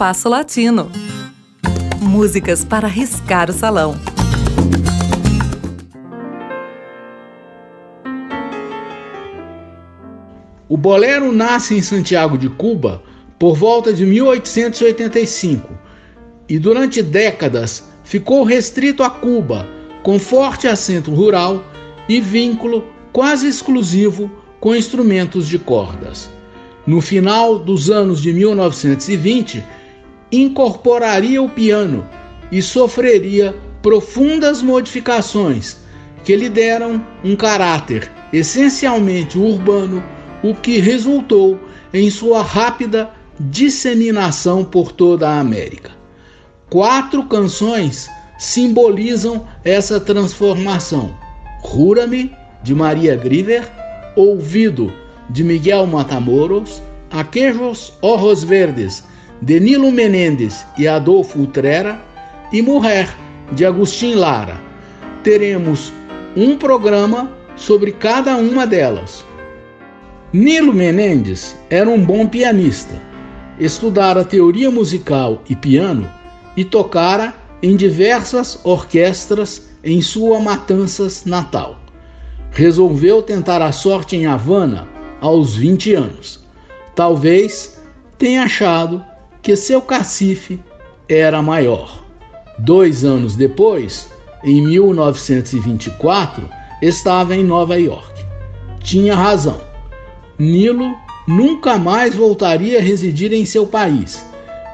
Espaço Latino. Músicas para riscar o salão. O bolero nasce em Santiago de Cuba por volta de 1885 e durante décadas ficou restrito a Cuba, com forte acento rural e vínculo quase exclusivo com instrumentos de cordas. No final dos anos de 1920, incorporaria o piano e sofreria profundas modificações que lhe deram um caráter essencialmente urbano, o que resultou em sua rápida disseminação por toda a América. Quatro canções simbolizam essa transformação: Rura-me, de Maria Griver, Ouvido, de Miguel Matamoros, Aquejos Ojos Verdes, de Nilo Menendez e Adolfo Utrera, e Mulher, de Agustin Lara. Teremos um programa sobre cada uma delas. Nilo Menendez era um bom pianista estudara teoria musical e piano e tocara em diversas orquestras em sua Matanças natal. Resolveu tentar a sorte em Havana aos 20 anos. Talvez tenha achado que seu cacife era maior. Dois anos depois, em 1924, estava em Nova York. Tinha razão. Nilo nunca mais voltaria a residir em seu país.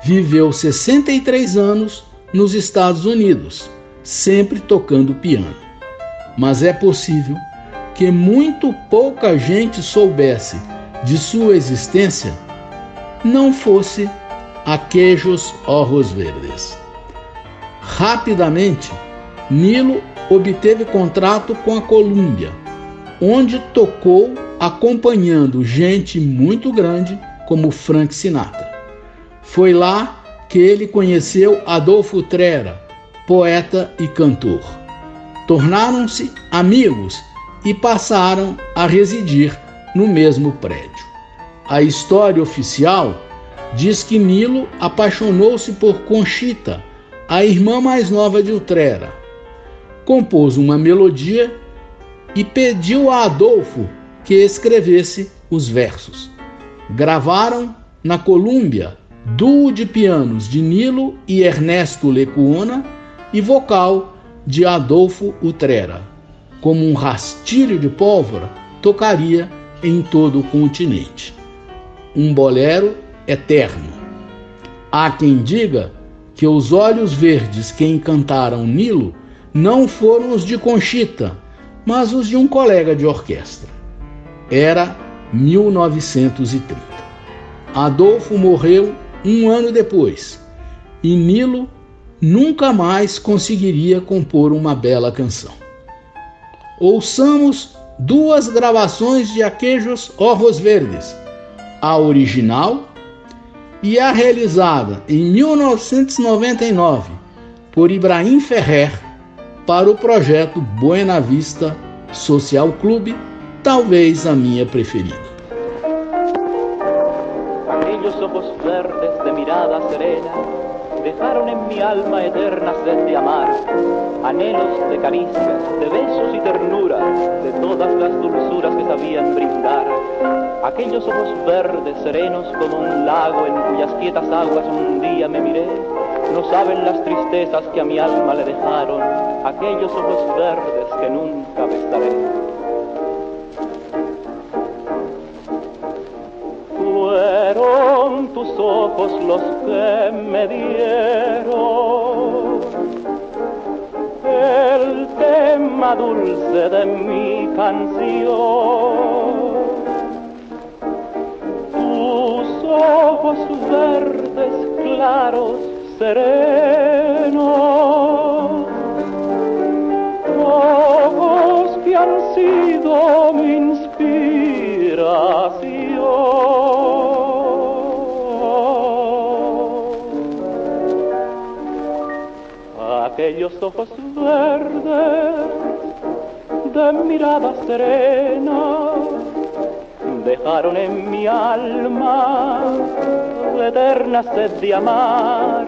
Viveu 63 anos nos Estados Unidos, sempre tocando piano. Mas é possível que muito pouca gente soubesse de sua existência não fosse a Queijos Ojos Verdes. Rapidamente, Nilo obteve contrato com a Columbia, onde tocou acompanhando gente muito grande como Frank Sinatra. Foi lá que ele conheceu Adolfo Trera, poeta e cantor. Tornaram-se amigos e passaram a residir no mesmo prédio. A história oficial diz que Nilo apaixonou-se por Conchita, a irmã mais nova de Utrera. Compôs uma melodia e pediu a Adolfo que escrevesse os versos. Gravaram na Colômbia duo de pianos de Nilo e Ernesto Lecuona e vocal de Adolfo Utrera. Como um rastilho de pólvora, tocaria em todo o continente. Um bolero eterno. Há quem diga que os olhos verdes que encantaram Nilo não foram os de Conchita, mas os de um colega de orquestra. Era 1930. Adolfo morreu um ano depois e Nilo nunca mais conseguiria compor uma bela canção. Ouçamos duas gravações de Aquejos Ojos Verdes, a original e a realizada em 1999 por Ibrahim Ferrer para o projeto Buena Vista Social Clube talvez a minha preferida. En mi alma eterna sed de amar, anhelos de caricias, de besos y ternura, de todas las dulzuras que sabían brindar. Aquellos ojos verdes serenos como un lago en cuyas quietas aguas un día me miré, no saben las tristezas que a mi alma le dejaron, aquellos ojos verdes que nunca besaré. Tus ojos los que me dieron el tema dulce de mi canción. Tus ojos verdes, claros, serenos, ojos que han sido aquellos ojos verdes de mirada serena dejaron en mi alma eterna sed de amar,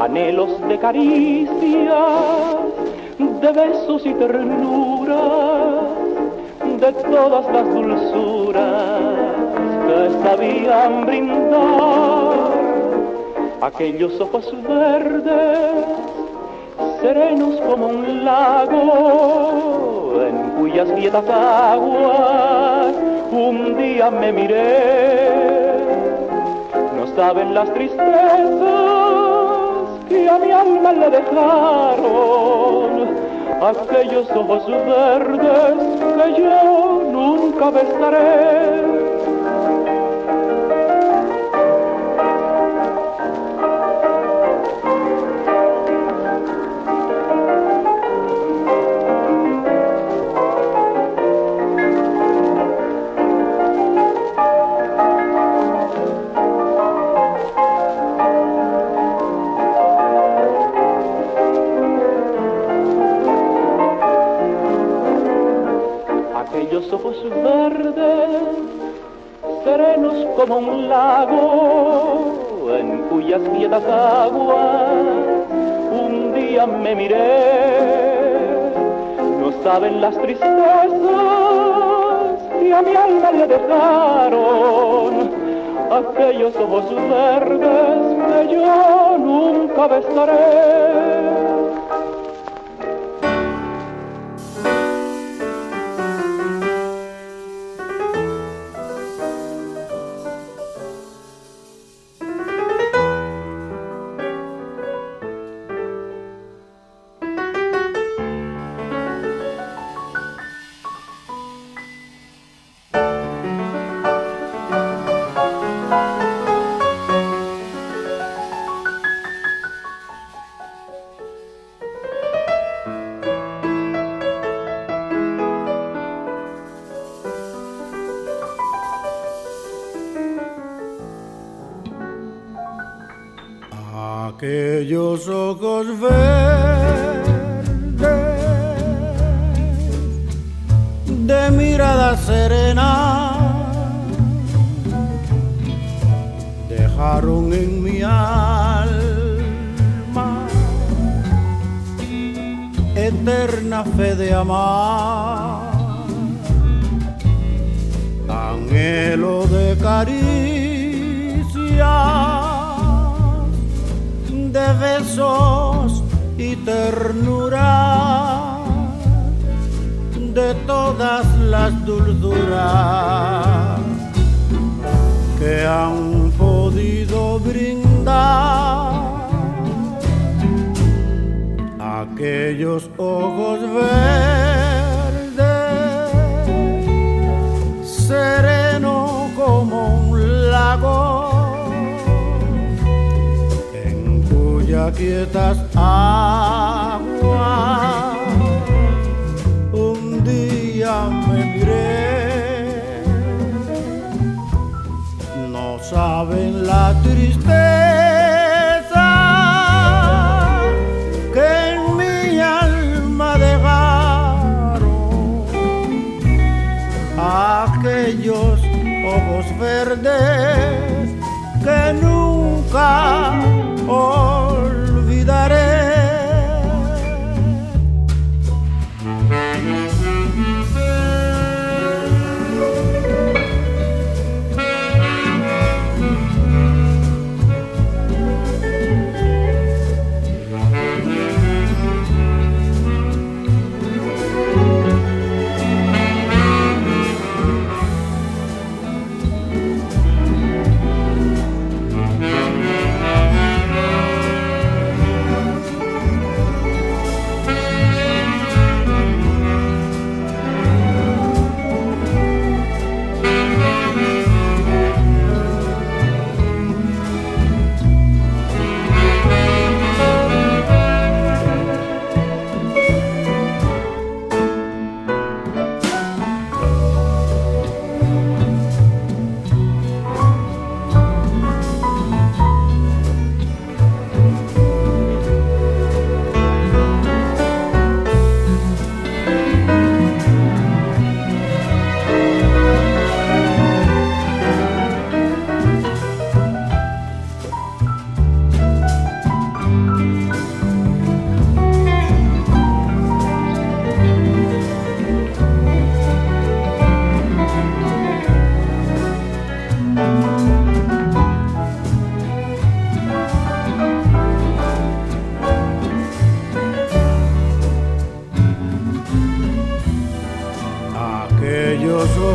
anhelos de caricias, de besos y ternura, de todas las dulzuras que sabían brindar aquellos ojos verdes, serenos como un lago, en cuyas quietas aguas un día me miré. No saben las tristezas que a mi alma le dejaron aquellos ojos verdes que yo nunca besaré. Ojos verdes, serenos como un lago, en cuyas quietas aguas un día me miré. No saben las tristezas que a mi alma le dejaron aquellos ojos verdes que yo nunca besaré. Aquellos ojos verdes de mirada serena dejaron en mi alma eterna fe de amar, anhelo de caricia de besos y ternura de todas las dulzuras que han podido brindar. Aquellos ojos verdes sereno como un lago quietas aguas. Un día me miré, no saben la tristeza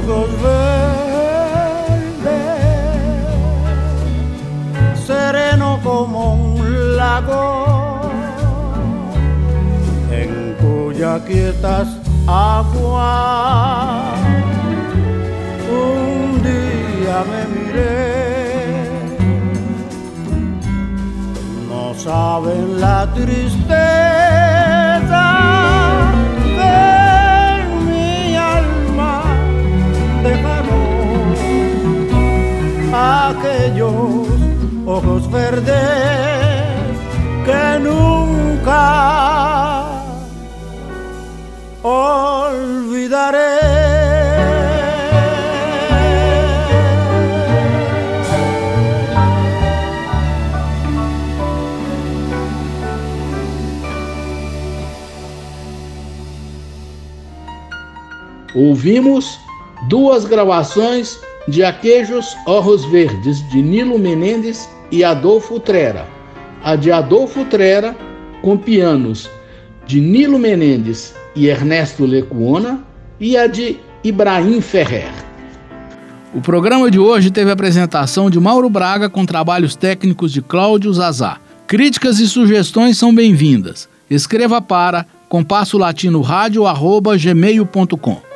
ojos verdes, sereno como un lago, en cuya quietas aguas un día me miré, no saben la tristeza ojos verdes que nunca olvidaré. Ouvimos duas gravações de Aquejos Orros Verdes, de Nilo Menendez e Adolfo Trera. A de Adolfo Trera, com pianos de Nilo Menendez e Ernesto Lecuona, e a de Ibrahim Ferrer. O programa de hoje teve a apresentação de Mauro Braga com trabalhos técnicos de Cláudio Zazá. Críticas e sugestões são bem-vindas. Escreva para compasso latino rádio gmail.com.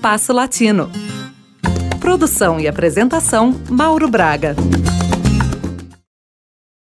Compasso Latino. Produção e apresentação: Mauro Braga.